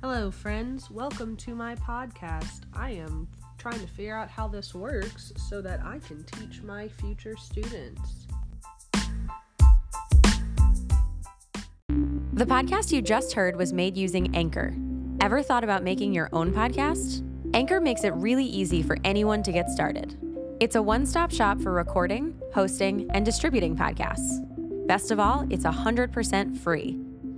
Hello, friends. Welcome to my podcast. I am trying to figure out how this works so that I can teach my future students. The podcast you just heard was made using Anchor. Ever thought about making your own podcast? Anchor makes it really easy for anyone to get started. It's a one stop shop for recording, hosting, and distributing podcasts. Best of all, it's 100% free.